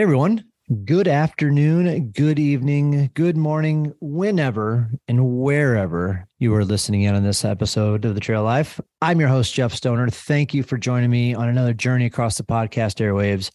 Hey everyone. Good afternoon, good evening, good morning, whenever and wherever you are listening in on this episode of The Trail Life. I'm your host, Jeff Stoner. Thank you for joining me on another journey across the podcast airwaves.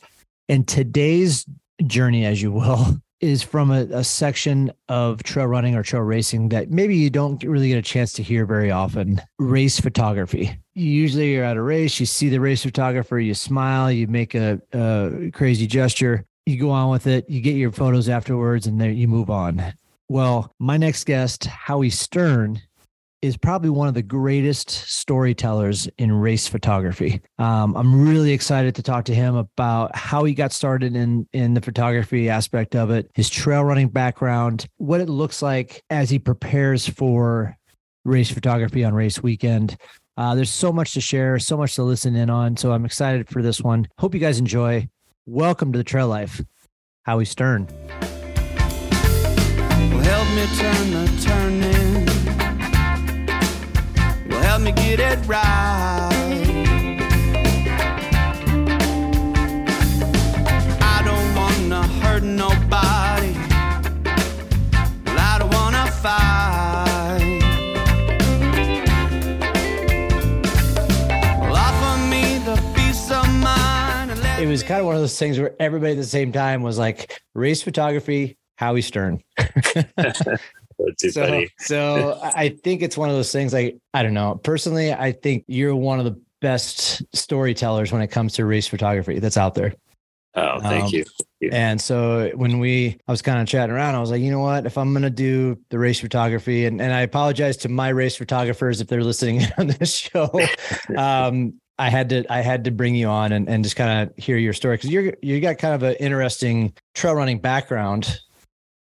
And today's journey, as you will, is from a, a, section of trail running or trail racing that maybe you don't really get a chance to hear very often race photography. Usually you're at a race, you see the race photographer, you smile, you make a, a crazy gesture, you go on with it, you get your photos afterwards, and then you move on. Well, my next guest, Howie Stern, is probably one of the greatest storytellers in race photography. Um, I'm really excited to talk to him about how he got started in in the photography aspect of it, his trail running background, what it looks like as he prepares for race photography on race weekend. Uh, there's so much to share, so much to listen in on. So I'm excited for this one. Hope you guys enjoy. Welcome to the Trail Life, Howie Stern. Well, help me turn the turning. Well, help me get it right. I don't want to hurt nobody. It was kind of one of those things where everybody at the same time was like race photography, Howie Stern. so, so I think it's one of those things like, I don't know. Personally, I think you're one of the best storytellers when it comes to race photography that's out there. Oh, thank, um, you. thank you. And so when we, I was kind of chatting around, I was like, you know what? If I'm going to do the race photography, and, and I apologize to my race photographers if they're listening on this show. um, I had to I had to bring you on and, and just kind of hear your story because you're you got kind of an interesting trail running background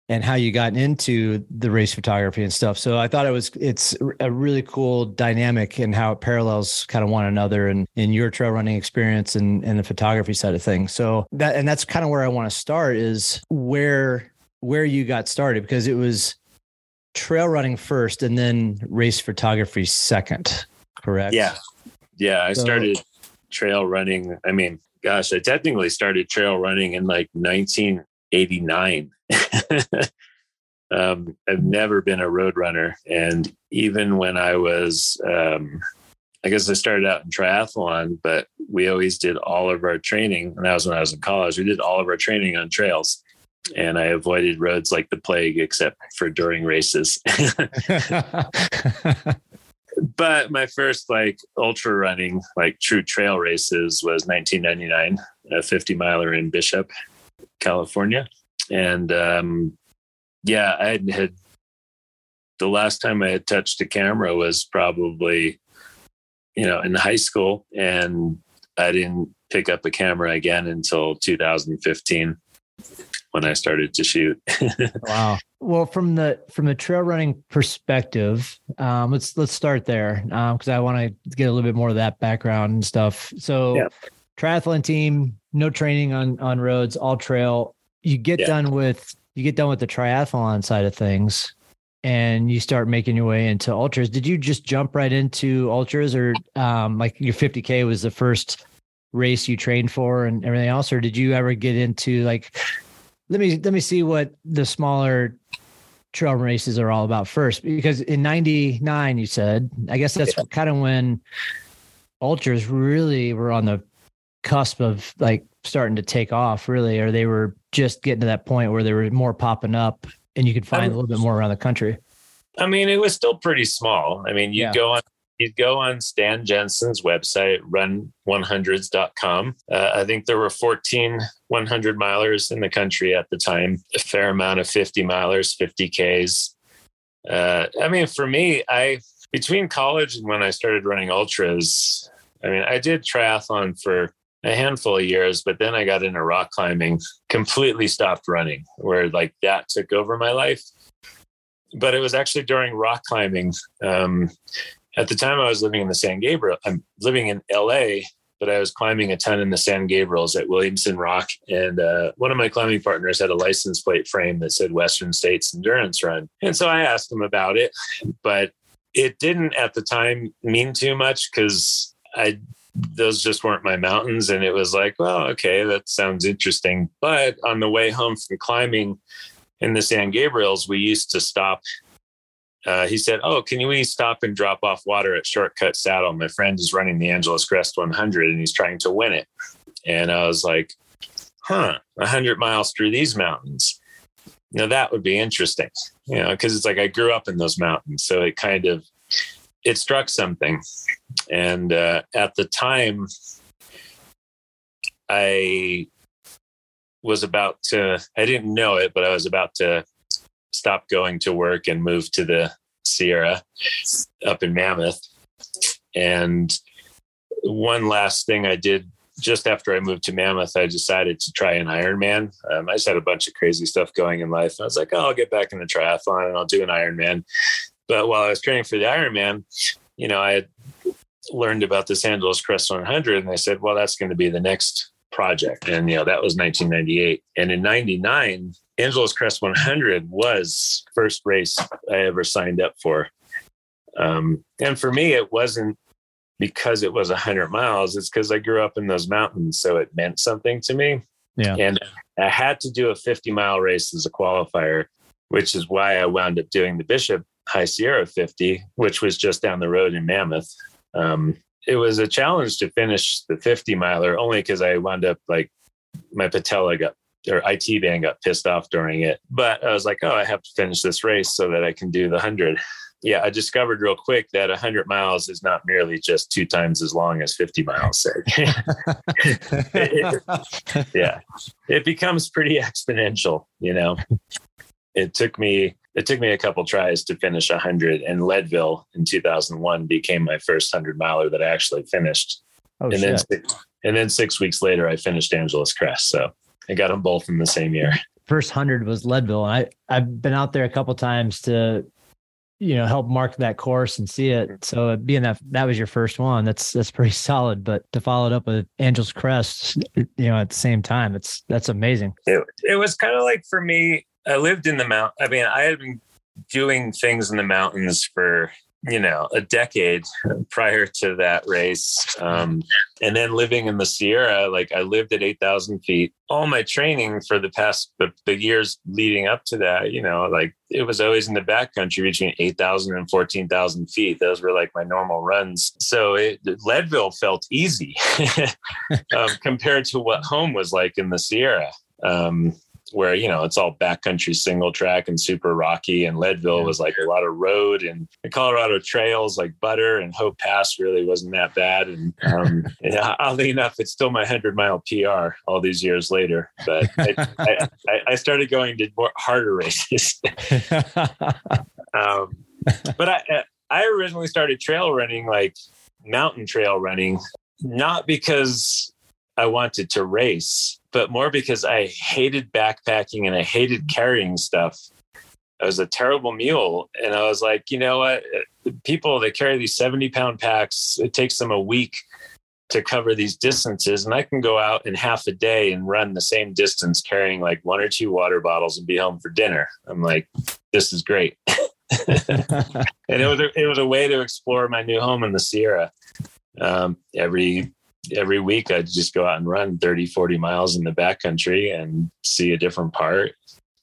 and how you got into the race photography and stuff. So I thought it was it's a really cool dynamic and how it parallels kind of one another and in your trail running experience and, and the photography side of things. So that and that's kind of where I want to start is where where you got started because it was trail running first and then race photography second. Correct. Yeah. Yeah, I so, started trail running. I mean, gosh, I technically started trail running in like 1989. um, I've never been a road runner, and even when I was, um, I guess I started out in triathlon, but we always did all of our training, and that was when I was in college. We did all of our training on trails and I avoided roads like the plague, except for during races. but my first like ultra running, like true trail races was 1999, a 50 miler in Bishop, California. And um, yeah, I had, had the last time I had touched a camera was probably, you know, in high school. And I didn't pick up a camera again until 2015 when I started to shoot. wow. Well, from the from the trail running perspective, um, let's let's start there because um, I want to get a little bit more of that background and stuff. So, yeah. triathlon team, no training on on roads, all trail. You get yeah. done with you get done with the triathlon side of things, and you start making your way into ultras. Did you just jump right into ultras, or um, like your 50k was the first race you trained for and everything else, or did you ever get into like let me let me see what the smaller trail races are all about first because in 99 you said i guess that's yeah. kind of when ultras really were on the cusp of like starting to take off really or they were just getting to that point where they were more popping up and you could find a little bit more around the country i mean it was still pretty small i mean you yeah. go on you go on Stan Jensen's website, run100s.com. Uh, I think there were 14 100 milers in the country at the time, a fair amount of 50 milers, 50Ks. Uh, I mean, for me, I, between college and when I started running ultras, I mean, I did triathlon for a handful of years, but then I got into rock climbing, completely stopped running, where like that took over my life. But it was actually during rock climbing. Um, at the time I was living in the San Gabriel, I'm living in LA, but I was climbing a ton in the San Gabriels at Williamson Rock. And uh, one of my climbing partners had a license plate frame that said Western States Endurance Run. And so I asked him about it, but it didn't at the time mean too much because I those just weren't my mountains. And it was like, well, okay, that sounds interesting. But on the way home from climbing in the San Gabriels, we used to stop. Uh, he said, Oh, can you stop and drop off water at Shortcut Saddle? My friend is running the Angeles Crest 100 and he's trying to win it. And I was like, Huh, 100 miles through these mountains. Now that would be interesting, you know, because it's like I grew up in those mountains. So it kind of, it struck something. And uh, at the time, I was about to, I didn't know it, but I was about to stop going to work and move to the Sierra up in Mammoth. And one last thing I did just after I moved to Mammoth, I decided to try an Ironman. Um, I just had a bunch of crazy stuff going in life. I was like, oh, I'll get back in the triathlon and I'll do an Ironman. But while I was training for the Ironman, you know, I had learned about the Angeles Crest 100 and I said, well, that's going to be the next project. And, you know, that was 1998. And in 99, Angeles Crest 100 was first race I ever signed up for. Um, and for me, it wasn't because it was 100 miles. It's because I grew up in those mountains. So it meant something to me. Yeah. And I had to do a 50 mile race as a qualifier, which is why I wound up doing the Bishop High Sierra 50, which was just down the road in Mammoth. Um, it was a challenge to finish the 50 miler only because I wound up like my patella got or IT band got pissed off during it. But I was like, oh, I have to finish this race so that I can do the 100. Yeah, I discovered real quick that 100 miles is not merely just two times as long as 50 miles. it, yeah, it becomes pretty exponential, you know. It took me it took me a couple tries to finish 100 and leadville in 2001 became my first 100 miler that i actually finished. Oh, and shit. then and then six weeks later i finished angeles crest. So i got them both in the same year. First 100 was leadville. And i i've been out there a couple times to you know help mark that course and see it. So being that that was your first one that's that's pretty solid. But to follow it up with angeles crest you know at the same time it's that's amazing. It, it was kind of like for me I lived in the mount. I mean, I had been doing things in the mountains for you know a decade prior to that race um, and then living in the sierra like i lived at 8000 feet. All my training for the past the, the, years leading up to that you know like it was always in the backcountry between 8000 and 14000 feet. Those were like my normal runs. So it, leadville felt easy um, compared to what home was like in the sierra. Um, where you know it's all backcountry single track and super rocky and leadville yeah. was like a lot of road and the colorado trails like butter and hope pass really wasn't that bad and um, yeah, oddly enough it's still my 100 mile pr all these years later but I, I, I, started going to more harder races um, but I, I originally started trail running like mountain trail running not because i wanted to race but more because I hated backpacking and I hated carrying stuff. I was a terrible mule. And I was like, you know what? People that carry these 70 pound packs, it takes them a week to cover these distances. And I can go out in half a day and run the same distance carrying like one or two water bottles and be home for dinner. I'm like, this is great. and it was, a, it was a way to explore my new home in the Sierra. Um, every every week I'd just go out and run 30, 40 miles in the backcountry and see a different part.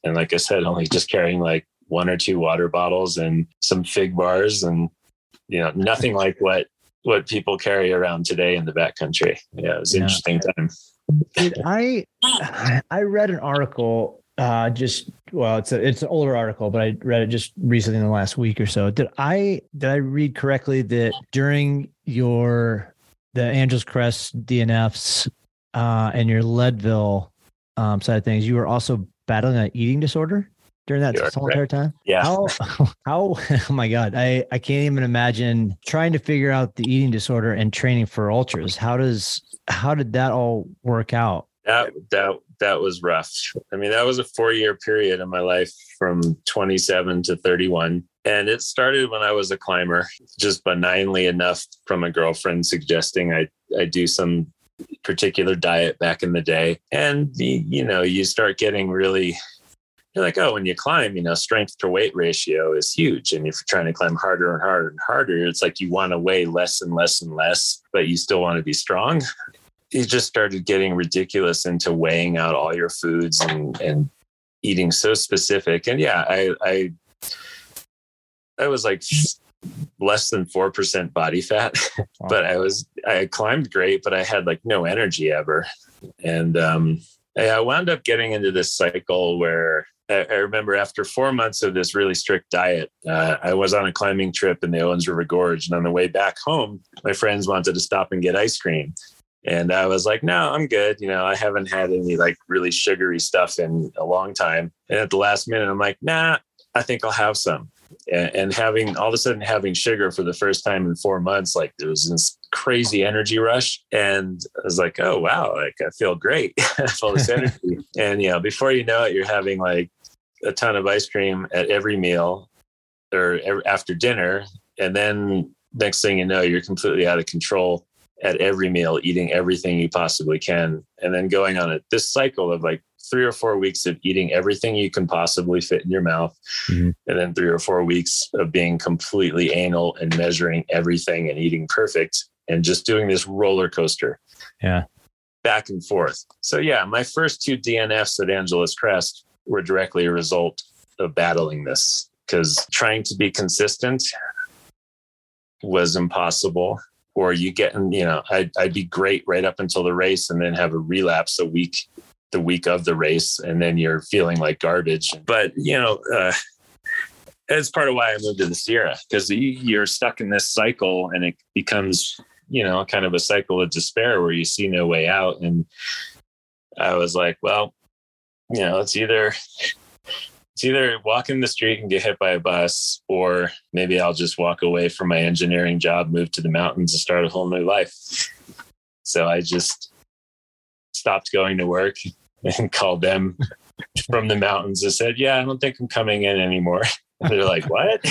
And like I said, only just carrying like one or two water bottles and some fig bars and, you know, nothing like what, what people carry around today in the backcountry. Yeah, it was an yeah. interesting time. Did I, I read an article uh just well it's a it's an older article but i read it just recently in the last week or so did i did i read correctly that during your the Angeles Crest DNFs uh, and your Leadville um, side of things, you were also battling an eating disorder during that whole entire time. Yeah. How, how, oh my God. I, I can't even imagine trying to figure out the eating disorder and training for ultras. How does, how did that all work out? That, that, that was rough. I mean, that was a four year period in my life from 27 to 31. And it started when I was a climber, just benignly enough from a girlfriend suggesting I, I do some particular diet back in the day. And, you know, you start getting really you're like, oh, when you climb, you know, strength to weight ratio is huge. And if you're trying to climb harder and harder and harder, it's like you want to weigh less and less and less, but you still want to be strong. You just started getting ridiculous into weighing out all your foods and, and eating so specific. And yeah, I, I, I was like less than 4% body fat, but I was, I climbed great, but I had like no energy ever. And, um, I wound up getting into this cycle where I, remember after four months of this really strict diet, uh, I was on a climbing trip in the Owens River Gorge. And on the way back home, my friends wanted to stop and get ice cream. And I was like, no, I'm good. You know, I haven't had any like really sugary stuff in a long time. And at the last minute, I'm like, nah, I think I'll have some. And, having all of a sudden having sugar for the first time in four months, like there was this crazy energy rush. And I was like, oh, wow, like I feel great. I feel this energy. and, you know, before you know it, you're having like a ton of ice cream at every meal or after dinner. And then next thing you know, you're completely out of control at every meal, eating everything you possibly can. And then going on it, this cycle of like three or four weeks of eating everything you can possibly fit in your mouth. Mm-hmm. And then three or four weeks of being completely anal and measuring everything and eating perfect and just doing this roller coaster. Yeah. Back and forth. So, yeah, my first two DNFs at Angeles Crest were directly a result of battling this because trying to be consistent was impossible or you get you know I'd, I'd be great right up until the race and then have a relapse a week the week of the race and then you're feeling like garbage but you know uh, that's part of why i moved to the sierra because you're stuck in this cycle and it becomes you know kind of a cycle of despair where you see no way out and i was like well you know, it's either it's either walk in the street and get hit by a bus, or maybe I'll just walk away from my engineering job, move to the mountains, and start a whole new life. So I just stopped going to work and called them from the mountains and said, "Yeah, I don't think I'm coming in anymore." They're like, "What?"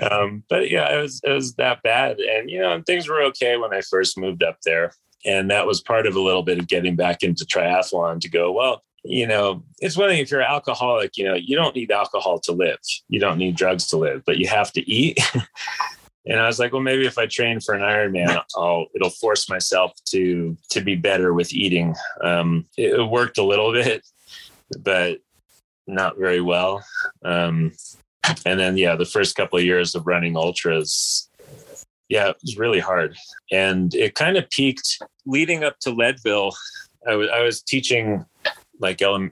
um, but yeah, it was it was that bad, and you know, things were okay when I first moved up there. And that was part of a little bit of getting back into triathlon to go, well, you know, it's one thing if you're an alcoholic, you know, you don't need alcohol to live. You don't need drugs to live, but you have to eat. And I was like, well, maybe if I train for an Ironman, I'll it'll force myself to to be better with eating. Um, it, worked a little bit, but not very well. Um, and then yeah, the first couple of years of running ultras, yeah, it was really hard. And it kind of peaked leading up to Leadville. I was, I was teaching like ele-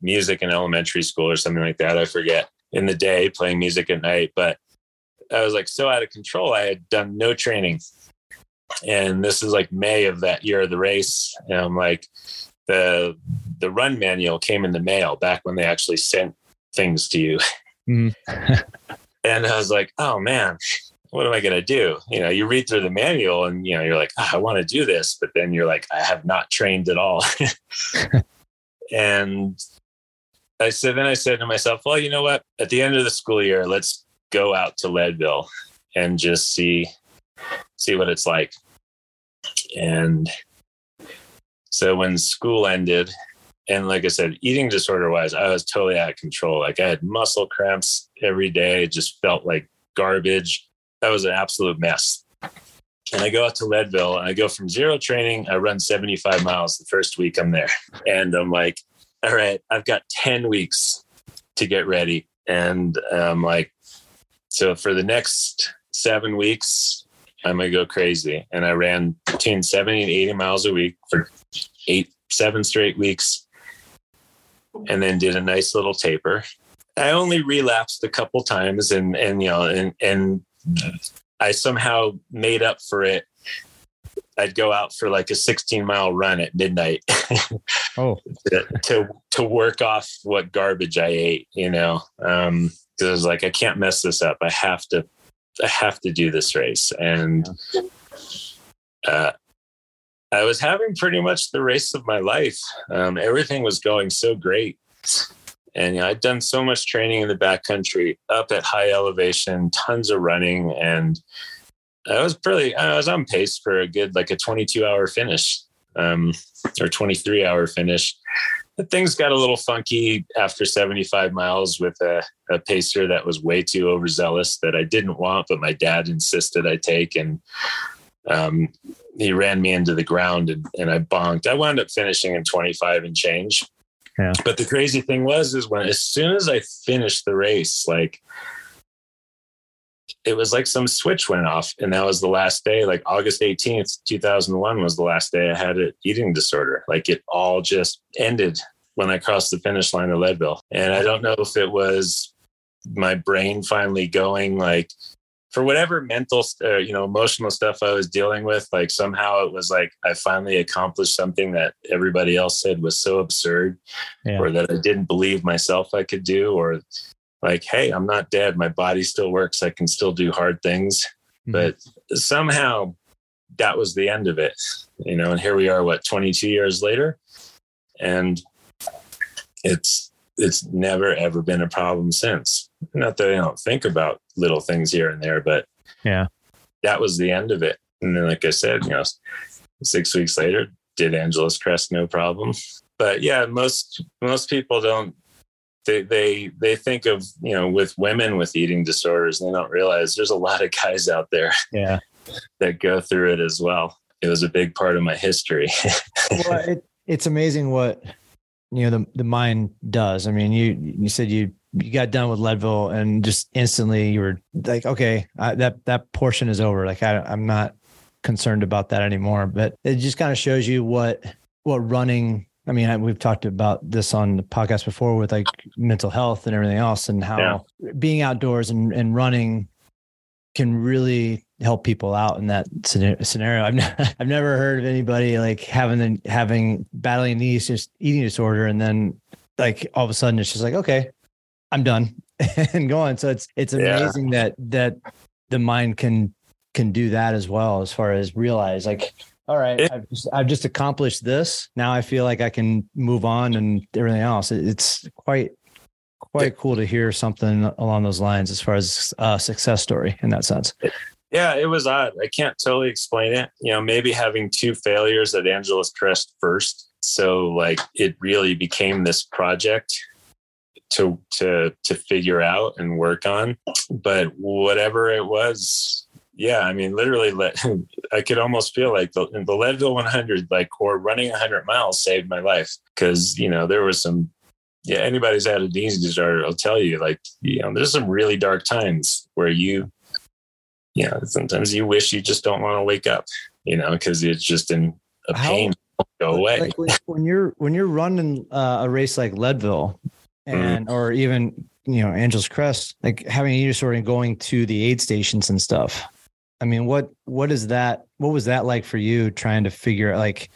music in elementary school or something like that. I forget in the day, playing music at night. But I was like so out of control. I had done no training. And this is like May of that year of the race. And I'm like, the the run manual came in the mail back when they actually sent things to you. Mm. and I was like, oh man, what am I going to do? You know, you read through the manual and, you know, you're like, oh, I want to do this. But then you're like, I have not trained at all. and I said, then I said to myself, well, you know what? At the end of the school year, let's go out to Leadville and just see, see what it's like. And so when school ended, and like I said, eating disorder wise, I was totally out of control. Like I had muscle cramps every day. It just felt like garbage that was an absolute mess. And I go out to Leadville and I go from zero training. I run 75 miles the first week I'm there. And I'm like, all right, I've got 10 weeks to get ready. And I'm like, so for the next seven weeks, I'm going to go crazy. And I ran between 70 and 80 miles a week for eight, seven straight weeks. And then did a nice little taper. I only relapsed a couple times and, and, you know, and, and I somehow made up for it. I'd go out for like a 16 mile run at midnight. oh, to, to, to work off what garbage I ate, you know. Um, because I was like, I can't mess this up. I have to, I have to do this race. And uh, I was having pretty much the race of my life. Um, everything was going so great. And you know, I'd done so much training in the backcountry, up at high elevation, tons of running, and I was pretty. I was on pace for a good like a 22 hour finish, um, or 23 hour finish. Things got a little funky after 75 miles with a, a, pacer that was way too overzealous that I didn't want, but my dad insisted I take. And um, he ran me into the ground and, and I bonked. I wound up finishing in 25 and change. Yeah. But the crazy thing was, is when as soon as I finished the race, like it was like some switch went off and that was the last day like august 18th 2001 was the last day i had an eating disorder like it all just ended when i crossed the finish line of leadville and i don't know if it was my brain finally going like for whatever mental uh, you know emotional stuff i was dealing with like somehow it was like i finally accomplished something that everybody else said was so absurd yeah. or that i didn't believe myself i could do or like, hey, I'm not dead. My body still works. I can still do hard things. Mm-hmm. But somehow that was the end of it, you know. And here we are, what, 22 years later, and it's it's never ever been a problem since. Not that I don't think about little things here and there, but yeah, that was the end of it. And then, like I said, you know, six weeks later, did Angeles Crest no problem. But yeah, most most people don't they they they think of you know with women with eating disorders they don't realize there's a lot of guys out there yeah. that go through it as well. It was a big part of my history. Well it, it's amazing what you know the, the mind does. I mean you you said you you got done with leadville and just instantly you were like okay I, that that portion is over. Like I, i'm not concerned about that anymore. But it just kind of shows you what what running I mean, we've talked about this on the podcast before with like mental health and everything else, and how yeah. being outdoors and, and running can really help people out in that scenario. I've, ne- I've never heard of anybody like having the having battling these just eating disorder, and then like all of a sudden it's just like, okay, I'm done and going. So it's it's amazing yeah. that that the mind can can do that as well as far as realize like all right, it, I've, just, I've just accomplished this. Now I feel like I can move on and everything else. It's quite quite it, cool to hear something along those lines as far as a success story in that sense. yeah, it was odd. I can't totally explain it. You know, maybe having two failures at Angeles Crest first, so like it really became this project to to to figure out and work on. But whatever it was, yeah, I mean, literally, I could almost feel like the, the Leadville 100, like, or running 100 miles saved my life because, you know, there was some, yeah, anybody's had a eating disorder, I'll tell you, like, you know, there's some really dark times where you, you know, sometimes you wish you just don't want to wake up, you know, because it's just in a pain. How, go away. Like when, when, you're when you're running uh, a race like Leadville, mm-hmm. and mm-hmm. or even you know Angel's Crest, like having a disorder and going to the aid stations and stuff I mean, what what is that? What was that like for you trying to figure like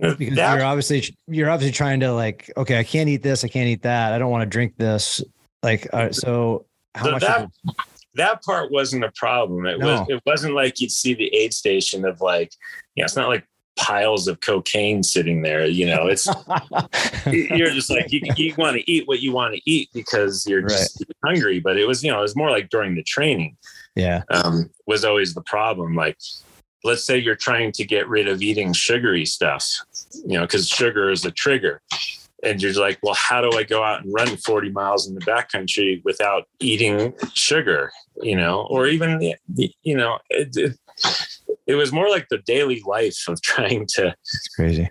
because that, you're obviously you're obviously trying to like okay, I can't eat this, I can't eat that, I don't want to drink this. Like uh, so, how so much? That, that part wasn't a problem. It no. was it wasn't like you'd see the aid station of like you know it's not like piles of cocaine sitting there. You know, it's you're just like you, you want to eat what you want to eat because you're just right. hungry. But it was you know it was more like during the training yeah. um, was always the problem. Like let's say you're trying to get rid of eating sugary stuff you know because sugar is a trigger. And you're like well how do i go out and run 40 miles in the backcountry without eating sugar you know? Or even you know it, it, it was more like the daily life of trying to it's crazy.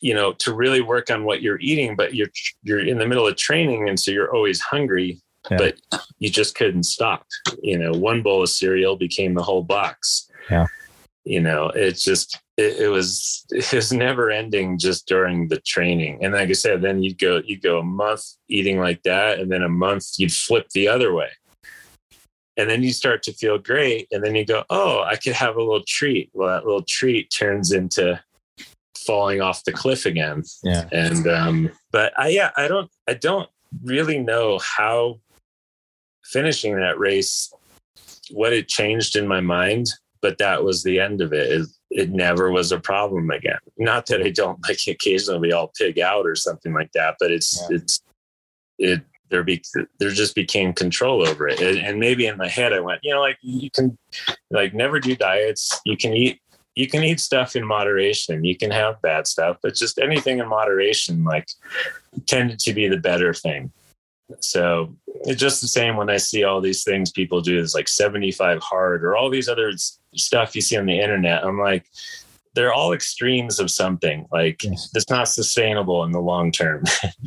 you know to really work on what you're eating but you're you're in the middle of training and so you're always hungry yeah. but you just couldn't stop. You know, one bowl of cereal became the whole box. Yeah. You know, it's just it, it was it was never ending just during the training. And like I said, then you'd go you'd go a month eating like that, and then a month you'd flip the other way. And then you start to feel great, and then you go, "Oh, I could have a little treat." Well, that little treat turns into falling off the cliff again. Yeah. And um, but I yeah, I don't I don't really know how finishing that race, what it changed in my mind, but that was the end of it. it. It never was a problem again. Not that I don't like occasionally all pig out or something like that, but it's yeah. it's it there be there just became control over it. And maybe in my head I went, you know, like you can like never do diets. You can eat you can eat stuff in moderation. You can have bad stuff, but just anything in moderation, like tended to be the better thing. So it's just the same when I see all these things people do is like 75 hard or all these other stuff you see on the internet. I'm like, they're all extremes of something. Like yes. it's not sustainable in the long term.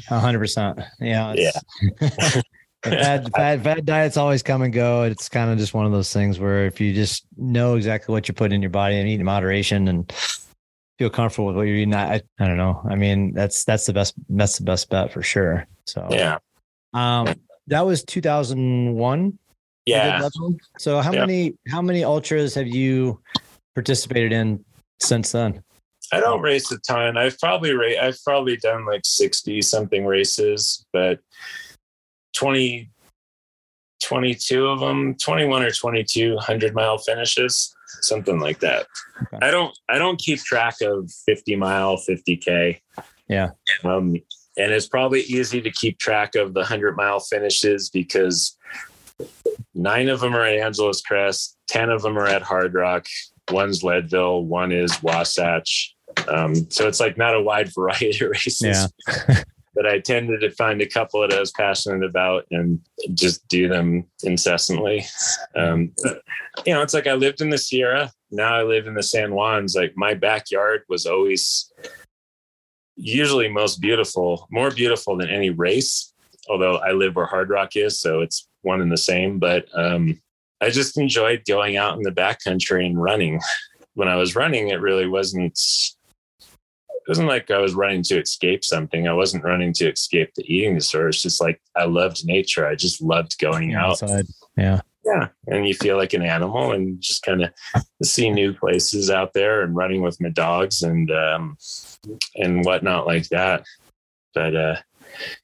hundred percent. Yeah. Yeah. bad, bad, bad diets always come and go. It's kind of just one of those things where if you just know exactly what you put in your body and eat in moderation and feel comfortable with what you're eating, I, I don't know. I mean, that's that's the best that's the best bet for sure. So yeah. Um, that was 2001. Yeah. So how many how many ultras have you participated in since then? I don't race a ton. I've probably ra- I've probably done like 60 something races, but 20, 22 of them, 21 or 22 100 mile finishes, something like that. Okay. I don't, I don't keep track of 50 mile, 50K. Yeah. Um, and it's probably easy to keep track of the 100 mile finishes because nine of them are at Angeles Crest, 10 of them are at Hard Rock, one's Leadville, one is Wasatch. Um, so it's like not a wide variety of races. Yeah. but I tended to find a couple that I was passionate about and just do them incessantly. Um, but, you know, it's like I lived in the Sierra. Now I live in the San Juans. Like my backyard was always usually most beautiful, more beautiful than any race. Although I live where Hard Rock is, so it's one and the same. But um, I just enjoyed going out in the backcountry and running. When I was running, it really wasn't it wasn't like I was running to escape something. I wasn't running to escape the eating disorder. It's just like I loved nature. I just loved going outside. out. Yeah. Yeah. And you feel like an animal and just kind of see new places out there and running with my dogs and um and whatnot like that. But uh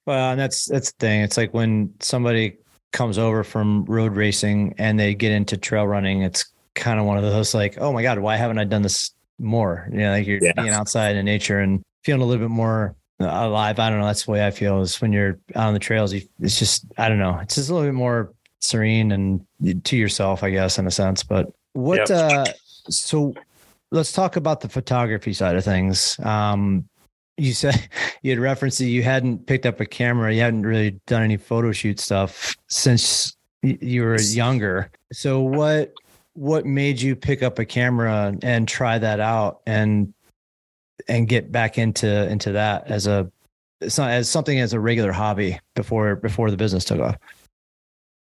well, and that's that's the thing. It's like when somebody comes over from road racing and they get into trail running, it's kind of one of those like, oh my God, why haven't I done this more. You know, like you're yeah. being outside in nature and feeling a little bit more alive. I don't know. That's the way I feel is when you're out on the trails. You, it's just, I don't know. It's just a little bit more serene and to yourself, I guess, in a sense. But what, yep. uh, so let's talk about the photography side of things. Um, you said you had referenced that you hadn't picked up a camera. You hadn't really done any photo shoot stuff since you were younger. So what what made you pick up a camera and try that out and and get back into into that as a as something as a regular hobby before before the business took off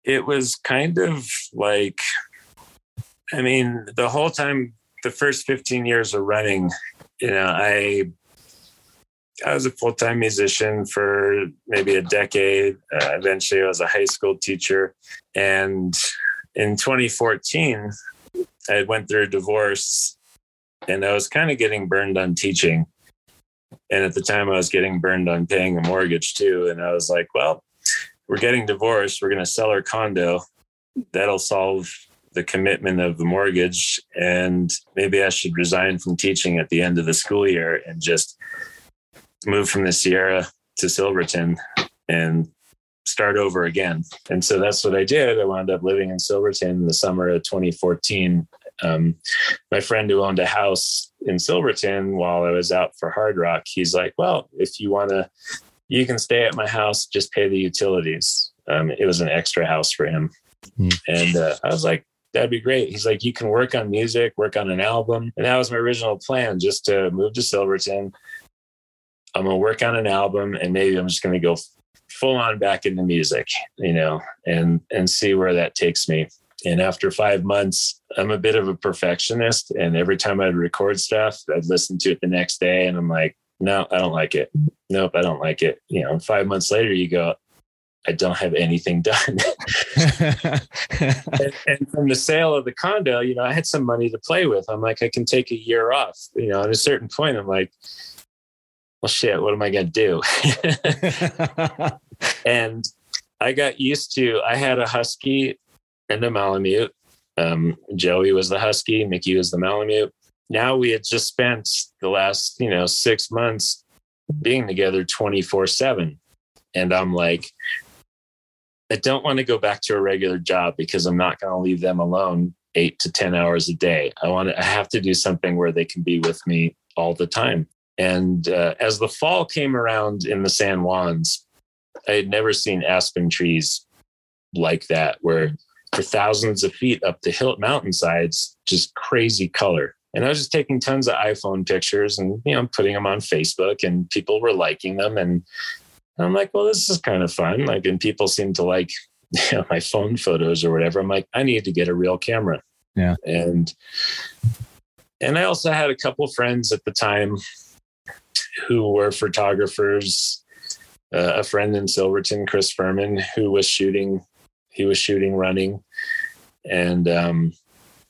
it was kind of like i mean the whole time the first 15 years of running you know i I was a full time musician for maybe a decade. Uh, eventually, I was a high school teacher. And in 2014, I went through a divorce and I was kind of getting burned on teaching. And at the time, I was getting burned on paying a mortgage too. And I was like, well, we're getting divorced. We're going to sell our condo. That'll solve the commitment of the mortgage. And maybe I should resign from teaching at the end of the school year and just move from the Sierra to Silverton and start over again. And so that's what I did. I wound up living in Silverton in the summer of 2014. Um, my friend who owned a house in Silverton while I was out for Hard Rock, he's like, well, if you want to, you can stay at my house, just pay the utilities. Um, it was an extra house for him. Mm. And uh, I was like, that'd be great. He's like, you can work on music, work on an album. And that was my original plan, just to move to Silverton. I'm going to work on an album and maybe I'm just going to go full on back into music, you know, and and see where that takes me. And after five months, I'm a bit of a perfectionist. And every time I'd record stuff, I'd listen to it the next day and I'm like, no, I don't like it. Nope, I don't like it. You know, five months later, you go, I don't have anything done. and, and, from the sale of the condo, you know, I had some money to play with. I'm like, I can take a year off. You know, at a certain point, I'm like, well, shit, what am I going to do? and I got used to, I had a Husky and a Malamute. Um, Joey was the Husky, Mickey was the Malamute. Now we had just spent the last, you know, six months being together 24 7. And I'm like, I don't want to go back to a regular job because I'm not going to leave them alone eight to 10 hours a day. I want to, I have to do something where they can be with me all the time. And uh, as the fall came around in the San Juans, I had never seen aspen trees like that, where for thousands of feet up the hill mountainsides, just crazy color. And I was just taking tons of iPhone pictures and you know putting them on Facebook, and people were liking them. And I'm like, well, this is kind of fun. Like, and people seem to like you know, my phone photos or whatever. I'm like, I need to get a real camera. Yeah. And and I also had a couple friends at the time who were photographers. Uh, a friend in Silverton, Chris Furman, who was shooting. He was shooting running, and um,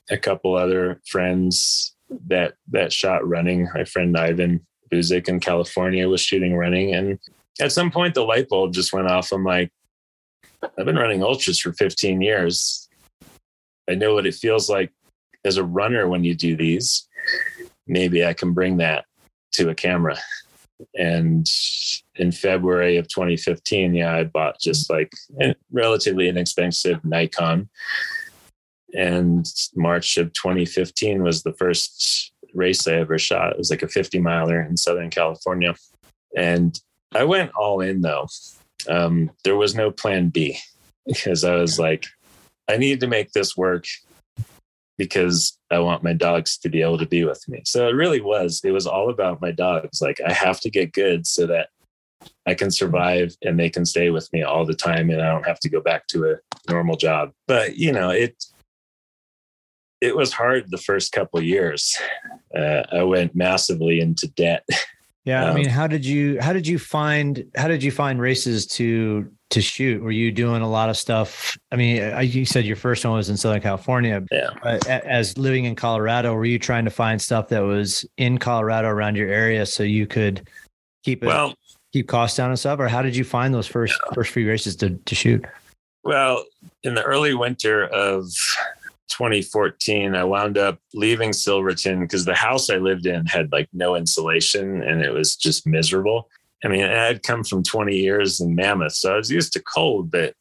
a couple other friends that that shot running. My friend Ivan Buzik in California was shooting running, and at some point the light bulb just went off. I'm like, I've been running ultras for 15 years. I know what it feels like as a runner when you do these. Maybe I can bring that to a camera. And in February of 2015, yeah, I bought just like a relatively inexpensive Nikon. And March of 2015 was the first race I ever shot. It was like a 50 miler in Southern California. And I went all in though um, there was no plan B because I was like, I need to make this work because I want my dogs to be able to be with me. So it really was, it was all about my dogs. Like I have to get good so that I can survive and they can stay with me all the time and I don't have to go back to a normal job. But you know, it it was hard the first couple years. Uh, I went massively into debt Yeah, um, I mean, how did you how did you find how did you find races to to shoot? Were you doing a lot of stuff? I mean, you said your first one was in Southern California. Yeah. as living in Colorado, were you trying to find stuff that was in Colorado around your area so you could keep it well keep costs down and stuff? Or how did you find those first yeah. first few races to to shoot? Well, in the early winter of 2014, I wound up leaving Silverton because the house I lived in had like no insulation and it was just miserable. I mean, I had come from 20 years in Mammoth, so I was used to cold, but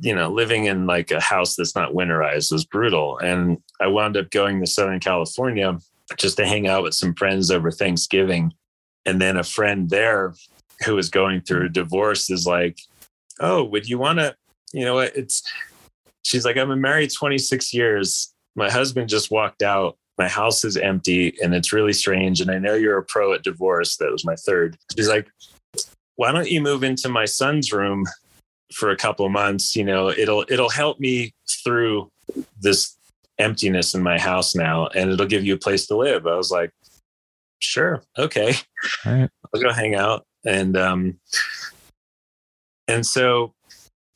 you know, living in like a house that's not winterized was brutal. And I wound up going to Southern California just to hang out with some friends over Thanksgiving. And then a friend there who was going through a divorce is like, Oh, would you want to, you know? It's she's like, I've been married 26 years. My husband just walked out. My house is empty and it's really strange. And I know you're a pro at divorce. That was my third. She's like, why don't you move into my son's room for a couple of months? You know, it'll it'll help me through this emptiness in my house now and it'll give you a place to live. I was like, sure, okay. I'll go hang out. And um and so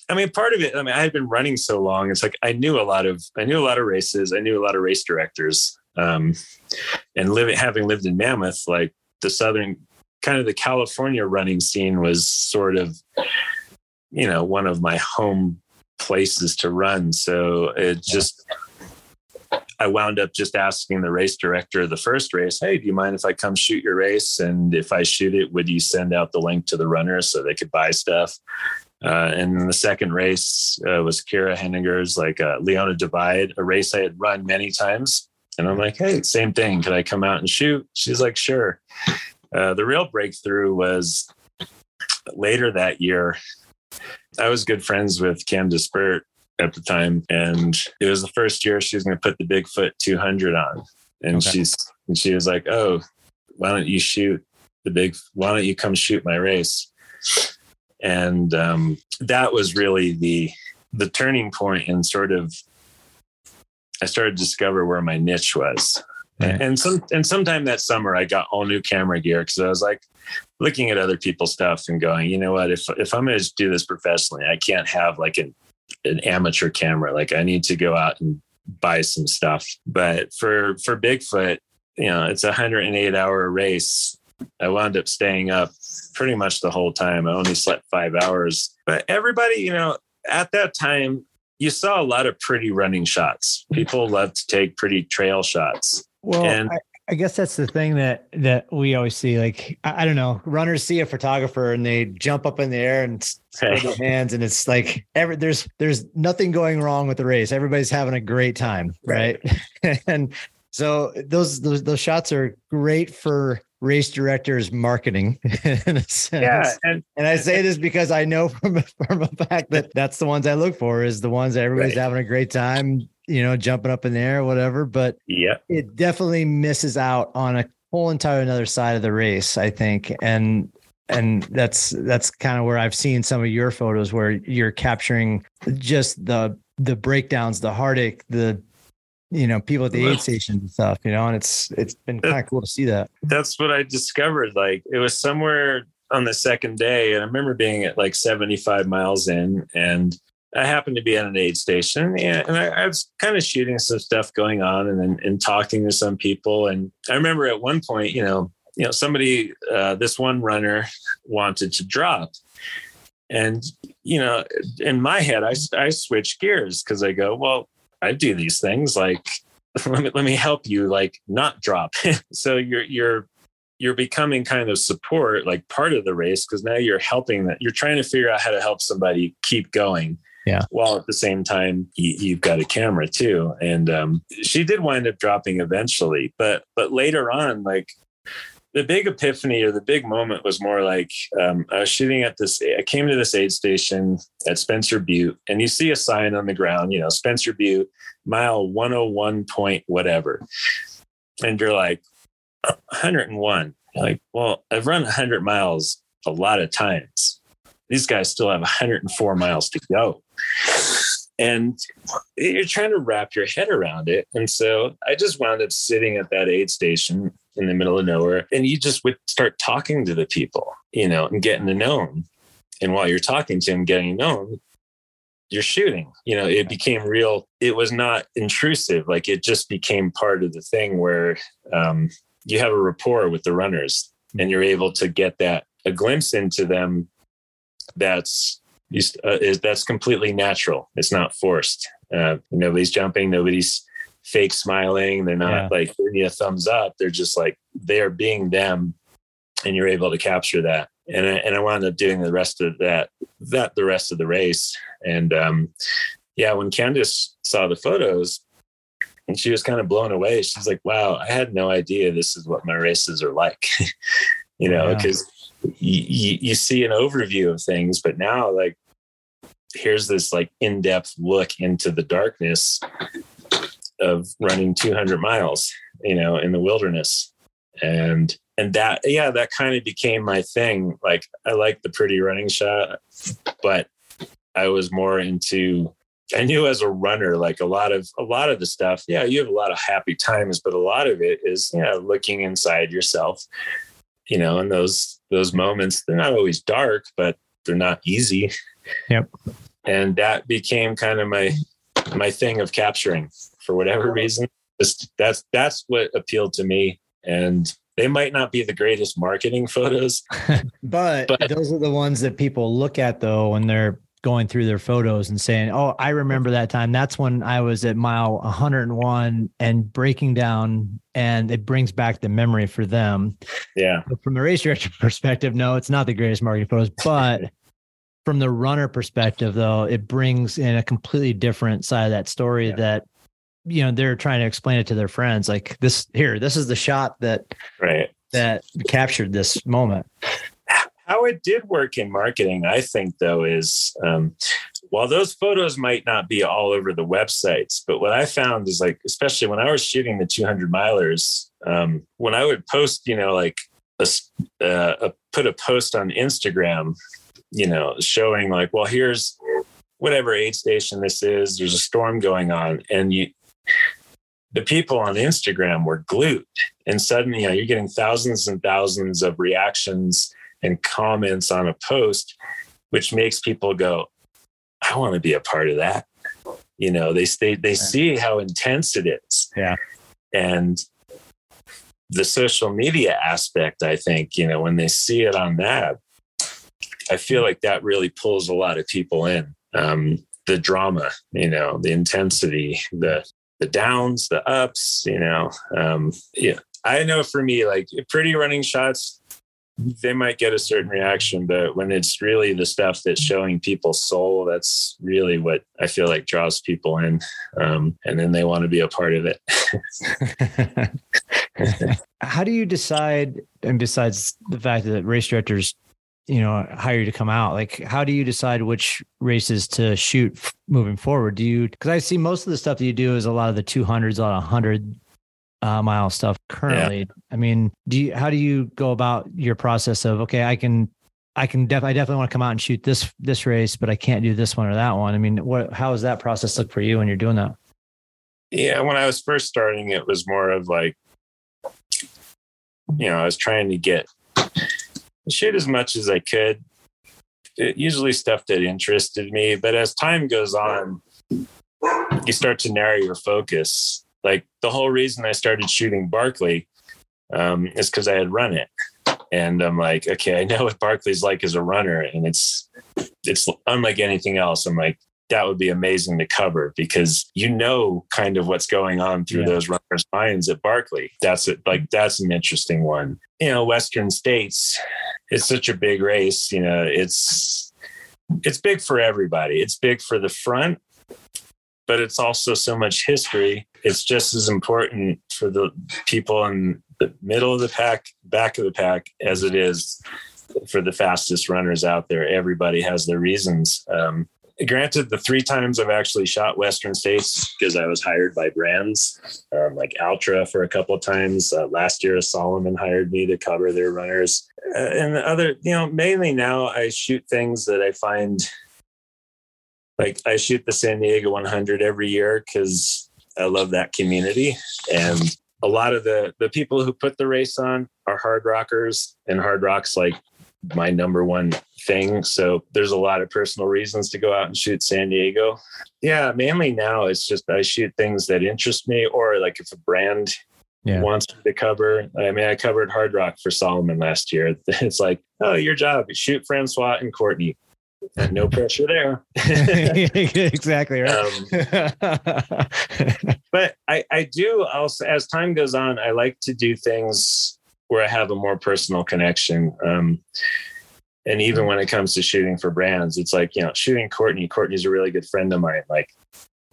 I mean, part of it, I mean, I had been running so long. It's like I knew a lot of, I knew a lot of races. I knew a lot of race directors. Um, and living, having lived in Mammoth, like the Southern, kind of the California running scene was sort of, you know, one of my home places to run. So it just, I wound up just asking the race director of the first race, Hey, do you mind if I come shoot your race? And if I shoot it, would you send out the link to the runners so they could buy stuff? Uh, and the second race uh, was Keira Henninger's like uh, Leona Divide, a race I had run many times. And I'm like, hey, same thing. Could I come out and shoot? She's like, sure. Uh, the real breakthrough was later that year. I was good friends with Candice Burt at the time, and it was the first year she was going to put the Bigfoot 200 on, and okay. she's and she was like, "Oh, why don't you shoot the big? Why don't you come shoot my race?" And um, that was really the the turning point and sort of I started to discover where my niche was. And some and sometime that summer I got all new camera gear because I was like looking at other people's stuff and going, you know what, if if I'm gonna do this professionally, I can't have like an an amateur camera. Like I need to go out and buy some stuff. But for for Bigfoot, you know, it's a 108 hour race. I wound up staying up pretty much the whole time. I only slept five hours. But everybody, you know, at that time, you saw a lot of pretty running shots. People love to take pretty trail shots. Well, and I, I guess that's the thing that that we always see. Like I, I don't know, runners see a photographer and they jump up in the air and spread their hands, and it's like every there's there's nothing going wrong with the race. Everybody's having a great time, right? right. and so those those those shots are great for race directors marketing in a sense. Yeah, and, and I say this because I know from from a fact that that's the ones I look for is the ones that everybody's right. having a great time, you know, jumping up in the air, whatever. But yeah, it definitely misses out on a whole entire another side of the race, I think, and and that's that's kind of where I've seen some of your photos where you're capturing just the the breakdowns, the heartache, the you know people at the aid stations and stuff you know and it's it's been kind of cool to see that. That's what i discovered like it was somewhere on the second day and i remember being at like 75 miles in and i happened to be at an aid station and, I, I, was kind of shooting some stuff going on and then and talking to some people and i remember at one point you know you know somebody uh, this one runner wanted to drop. And you know in my head i, I switch gears because i go well I do these things like let me let me help you like not drop. so you're you're you're becoming kind of support like part of the race because now you're helping that you're trying to figure out how to help somebody keep going yeah while at the same time you, have got a camera too and um, she did wind up dropping eventually but but later on like the big epiphany or the big moment was more like um, I was shooting at this. I came to this aid station at Spencer Butte, and you see a sign on the ground, you know, Spencer Butte, mile 101 point whatever. And you're like, 101. You're like, well, I've run 100 miles a lot of times. These guys still have 104 miles to go. And you're trying to wrap your head around it. And so I just wound up sitting at that aid station in the middle of nowhere. And you just would start talking to the people, you know, and getting to know them. And while you're talking to them, getting to know them, you're shooting. You know, it became real. It was not intrusive. Like it just became part of the thing where um, you have a rapport with the runners and you're able to get that a glimpse into them that's uh, is that's completely natural. It's not forced. Uh, nobody's jumping. Nobody's fake smiling. They're not yeah. like giving you a thumbs up. They're just like they are being them, and you're able to capture that. And I, and I wound up doing the rest of that that the rest of the race. And um, yeah, when Candice saw the photos, and she was kind of blown away. She's like, "Wow, I had no idea this is what my races are like." you know, because yeah. you, you see an overview of things, but now like here's this like in-depth look into the darkness of running 200 miles, you know, in the wilderness. And and that yeah, that kind of became my thing. Like I like the pretty running shot, but I was more into I knew as a runner, like a lot of a lot of the stuff, yeah, you have a lot of happy times, but a lot of it is, yeah, looking inside yourself, you know, and those those moments, they're not always dark, but they're not easy. Yep. And that became kind of my my thing of capturing for whatever reason. Just that's that's what appealed to me. And they might not be the greatest marketing photos, but, but those are the ones that people look at though when they're going through their photos and saying, "Oh, I remember that time. That's when I was at mile 101 and breaking down." And it brings back the memory for them. Yeah. But from the race director perspective, no, it's not the greatest marketing photos, but from the runner perspective, though, it brings in a completely different side of that story yeah. that you know they're trying to explain it to their friends like this here this is the shot that right. that captured this moment. How it did work in marketing i think though is um, while those photos might not be all over the websites but what i found is like especially when i was shooting the 200 milers um, when i would post you know like a, uh, a, put a post on instagram you know showing like well here's whatever aid station this is there's a storm going on and you the people on Instagram were glued. And suddenly, you know, you're getting thousands and thousands of reactions and comments on a post, which makes people go, I want to be a part of that. You know, they stay, they see how intense it is. Yeah. And the social media aspect, I think, you know, when they see it on that, I feel like that really pulls a lot of people in. Um, the drama, you know, the intensity, the the downs, the ups, you know. Um, yeah, I know for me, like pretty running shots, they might get a certain reaction, but when it's really the stuff that's showing people's soul, that's really what I feel like draws people in. Um, and then they want to be a part of it. How do you decide? And besides the fact that race directors, you know, hire you to come out, like how do you decide which races to shoot moving forward? Do you, cause I see most of the stuff that you do is a lot of the 200s, a lot of 100 uh, mile stuff currently. Yeah. I mean, do you, how do you go about your process of, okay, I can, I can def, I definitely want to come out and shoot this, this race, but I can't do this one or that one. I mean, what, how does that process look for you when you're doing that? Yeah. When I was first starting, it was more of like, you know, I was trying to get shoot as much as I could. It, usually stuff that interested me, but as time goes on, you start to narrow your focus like the whole reason I started shooting Barkley um, is because I had run it, and I'm like, okay, I know what Barkley's like as a runner, and it's it's unlike anything else. I'm like, that would be amazing to cover because you know kind of what's going on through yeah. those runners' minds at Barkley. That's it. Like that's an interesting one. You know, Western States. It's such a big race. You know, it's it's big for everybody. It's big for the front but it's also so much history. It's just as important for the people in the middle of the pack, back of the pack, as it is for the fastest runners out there. Everybody has their reasons. Um, granted, the three times I've actually shot Western States because I was hired by brands um, like Altra for a couple of times. Uh, last year, Salomon hired me to cover their runners. Uh, and the other, you know, mainly now I shoot things that I find like I shoot the San Diego 100 every year because I love that community. And a lot of the the people who put the race on are hard rockers, and hard rocks like my number one thing. So there's a lot of personal reasons to go out and shoot San Diego. Yeah, mainly now it's just I shoot things that interest me, or like if a brand yeah. wants me to cover. I mean, I covered Hardrock for Salomon last year. It's like, oh, your job, shoot Francois and Courtney no pressure there. exactly right. Um, but I, I do also, as time goes on, I like to do things where I have a more personal connection. Um, and even when it comes to shooting for brands, it's like, you know, shooting Courtney, Courtney's a really good friend of mine. Like,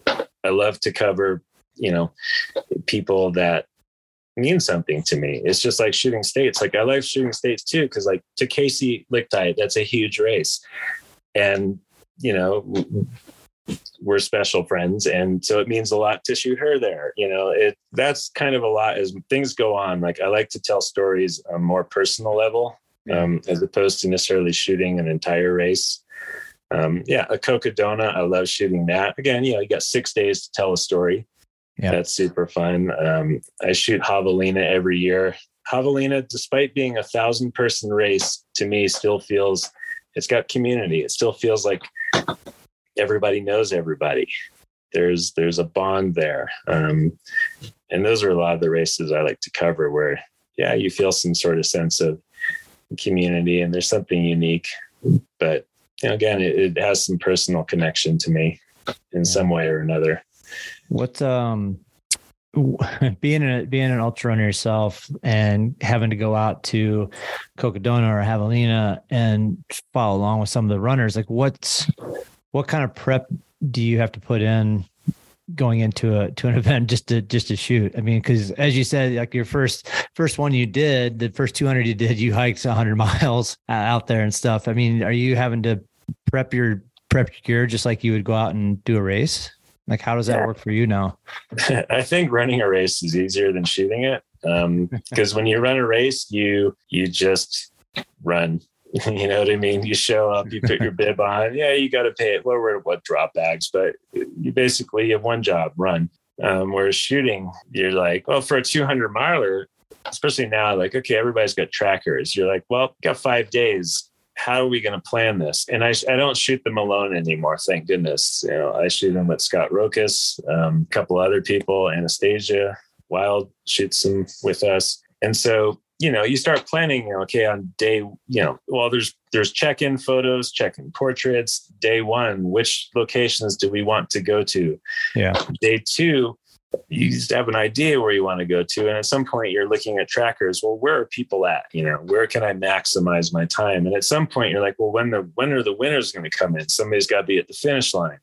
I love to cover, you know, people that mean something to me. It's just like shooting states. Like I like shooting states too, because like to Kaci Lickteig, that's a huge race and you know we're special friends and so it means a lot to shoot her there you know? It that's kind of a lot as things go on. Like i like to tell stories on a more personal level um, as opposed to necessarily shooting an entire race. Um, yeah a cocodona i love shooting that. Again you know you got six days to tell a story. Yeah. that's super fun. Um, i shoot javelina every year. Javelina despite being a thousand person race to me still feels it's got community. It still feels like everybody knows everybody. There's there's a bond there, um, and those are a lot of the races I like to cover. Where yeah, you feel some sort of sense of community, and there's something unique. But you know, again, it, it has some personal connection to me in yeah. some way or another. What um being a being an ultra runner yourself and having to go out to Cocodona or Javelina and follow along with some of the runners, like what's what kind of prep do you have to put in going into a to an event just to just to shoot? I mean, because as you said, like your first first one you did, the first 200 you did, you hiked 100 miles out there and stuff. I mean, are you having to prep your prep your gear just like you would go out and do a race? Like, how does that yeah. work for you now? I think running a race is easier than shooting it. Because um, when you run a race, you you just run. you know what I mean? You show up, you put your bib on. Yeah, you got to pay it. Well, we're what drop bags, but you basically have one job: run. Um, whereas shooting, you're like, well, for a 200 miler, especially now, like, okay, everybody's got trackers. You're like, well, got five days how are we going to plan this? And I, I don't shoot them alone anymore. Thank goodness. You know, I shoot them with Scott Rokis, um, a couple other people, Anastasia Wild shoots them with us. And so, you know, you start planning, you know, okay, on day, you know, well, there's, there's check-in photos, check-in portraits. Day one, which locations do we want to go to? Yeah. Day two, you just have an idea where you want to go to and at some point you're looking at trackers well where are people at you know where can i maximize my time and at some point you're like well when the when are the winners going to come in somebody's got to be at the finish line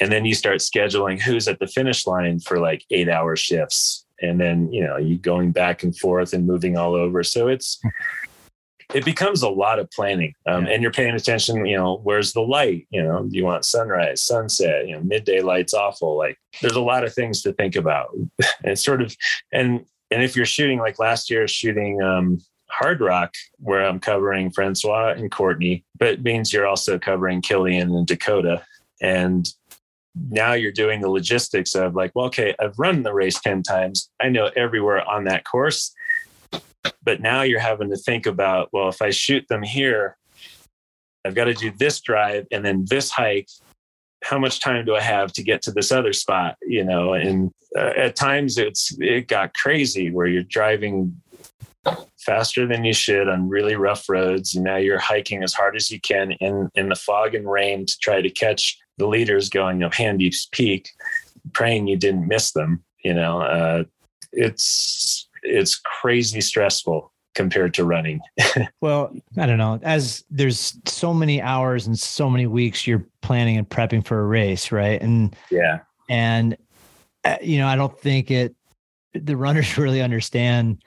and then you start scheduling who's at the finish line for like eight hour shifts and then you know you going back and forth and moving all over. So it's it becomes a lot of planning um, yeah. and you're paying attention you know where's the light? You know do you want sunrise sunset? You know midday lights awful. Like there's a lot of things to think about. And sort of and and if you're shooting like last year shooting um, Hardrock where i'm covering francois and courtney but it means you're also covering Kilian and dakota. And now you're doing the logistics of like well okay i've run the race 10 times i know everywhere on that course but now you're having to think about, well, if I shoot them here, I've got to do this drive and then this hike. How much time do I have to get to this other spot? You know, and uh, at times it's it got crazy where you're driving faster than you should on really rough roads, and now you're hiking as hard as you can in in the fog and rain to try to catch the leaders going up Handies Peak, praying you didn't miss them. You know, uh, it's it's crazy stressful compared to running. well, I don't know. As there's so many hours and so many weeks you're planning and prepping for a race, right? And yeah. And uh, you know, I don't think it the runners really understand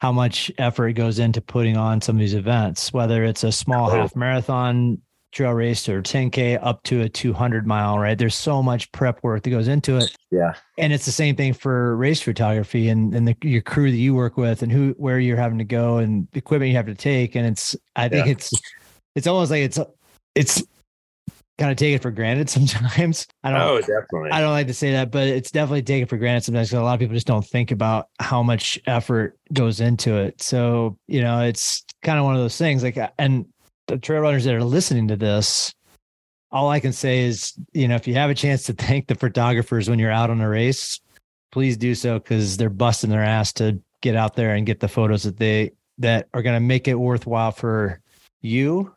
how much effort goes into putting on some of these events, whether it's a small half marathon trail race or 10k up to a 200 mile right? There's so much prep work that goes into it. Yeah. And it's the same thing for race photography and and the, your crew that you work with and who where you're having to go and equipment you have to take. And it's i think yeah. it's it's almost like it's it's kind of take it for granted sometimes. I don't oh definitely. I don't like to say that but it's definitely taken for granted sometimes because a lot of people just don't think about how much effort goes into it. So you know it's kind of one of those things like and the trail runners that are listening to this, all I can say is, you know, if you have a chance to thank the photographers when you're out on a race, please do so because they're busting their ass to get out there and get the photos that they that are going to make it worthwhile for you,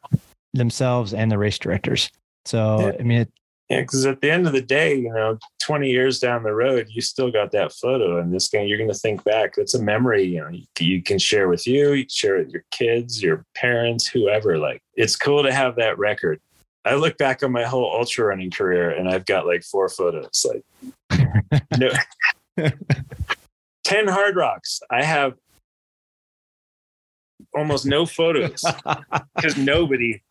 themselves, and the race directors. So. I mean, it, yeah, because at the end of the day, you know, 20 years down the road, you still got that photo, and this guy, you're going to think back. It's a memory, you know, you, you can share with you, you share with your kids, your parents, whoever. Like, it's cool to have that record. I look back on my whole ultra running career, and I've got like four photos. Like, no, 10 hard rocks. I have almost no photos because nobody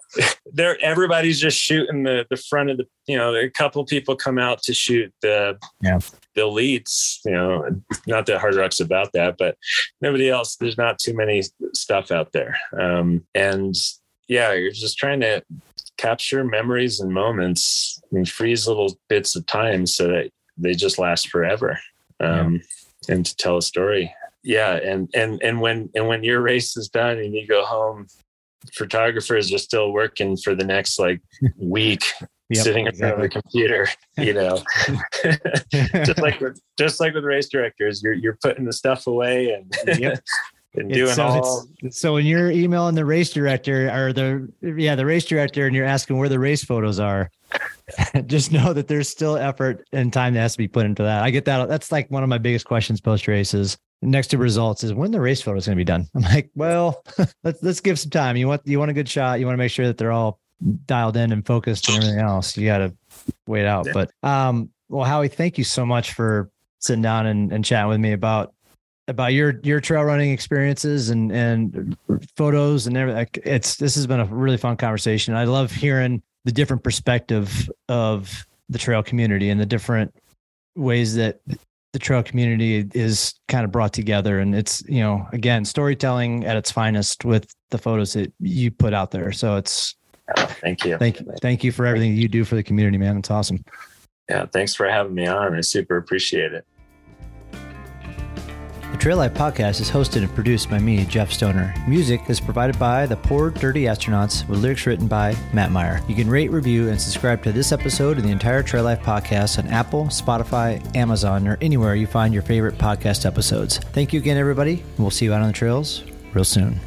there everybody's just shooting the the front of the you know a couple people come out to shoot the yeah the elites you know not that hard rock's about that but nobody else there's not too many stuff out there um and yeah you're just trying to capture memories and moments and freeze little bits of time so that they just last forever um yeah. and to tell a story yeah and and and when and when your race is done and you go home photographers are still working for the next like week yep, sitting in front of the computer you know? Just like with just like with race directors you're you're putting the stuff away and yep. and doing so all so when you're emailing the race director or the yeah the race director and you're asking where the race photos are just know that there's still effort and time that has to be put into that. I get that that's like one of my biggest questions post races next to results is when the race photo is going to be done. I'm like, well, let's let's give some time. You want you want a good shot. You want to make sure that they're all dialed in and focused and everything else. You got to wait out. Yeah. But um, well, Howie, thank you so much for sitting down and, and chatting with me about about your your trail running experiences and and photos and everything. It's this has been a really fun conversation. I love hearing the different perspective of the trail community and the different ways that the trail community is kind of brought together. And it's you know again storytelling at its finest with the photos that you put out there. So it's thank you. thank you thank you for everything you do for the community man. It's awesome. Yeah thanks for having me on. I super appreciate it Trail Life podcast is hosted and produced by me, Jeff Stoner. Music is provided by the Poor Dirty Astronauts with lyrics written by Matt Meyer. You can rate, review, and subscribe to this episode and the entire Trail Life podcast on Apple, Spotify, Amazon, or anywhere you find your favorite podcast episodes. Thank you again, everybody. We'll see you out on the trails real soon.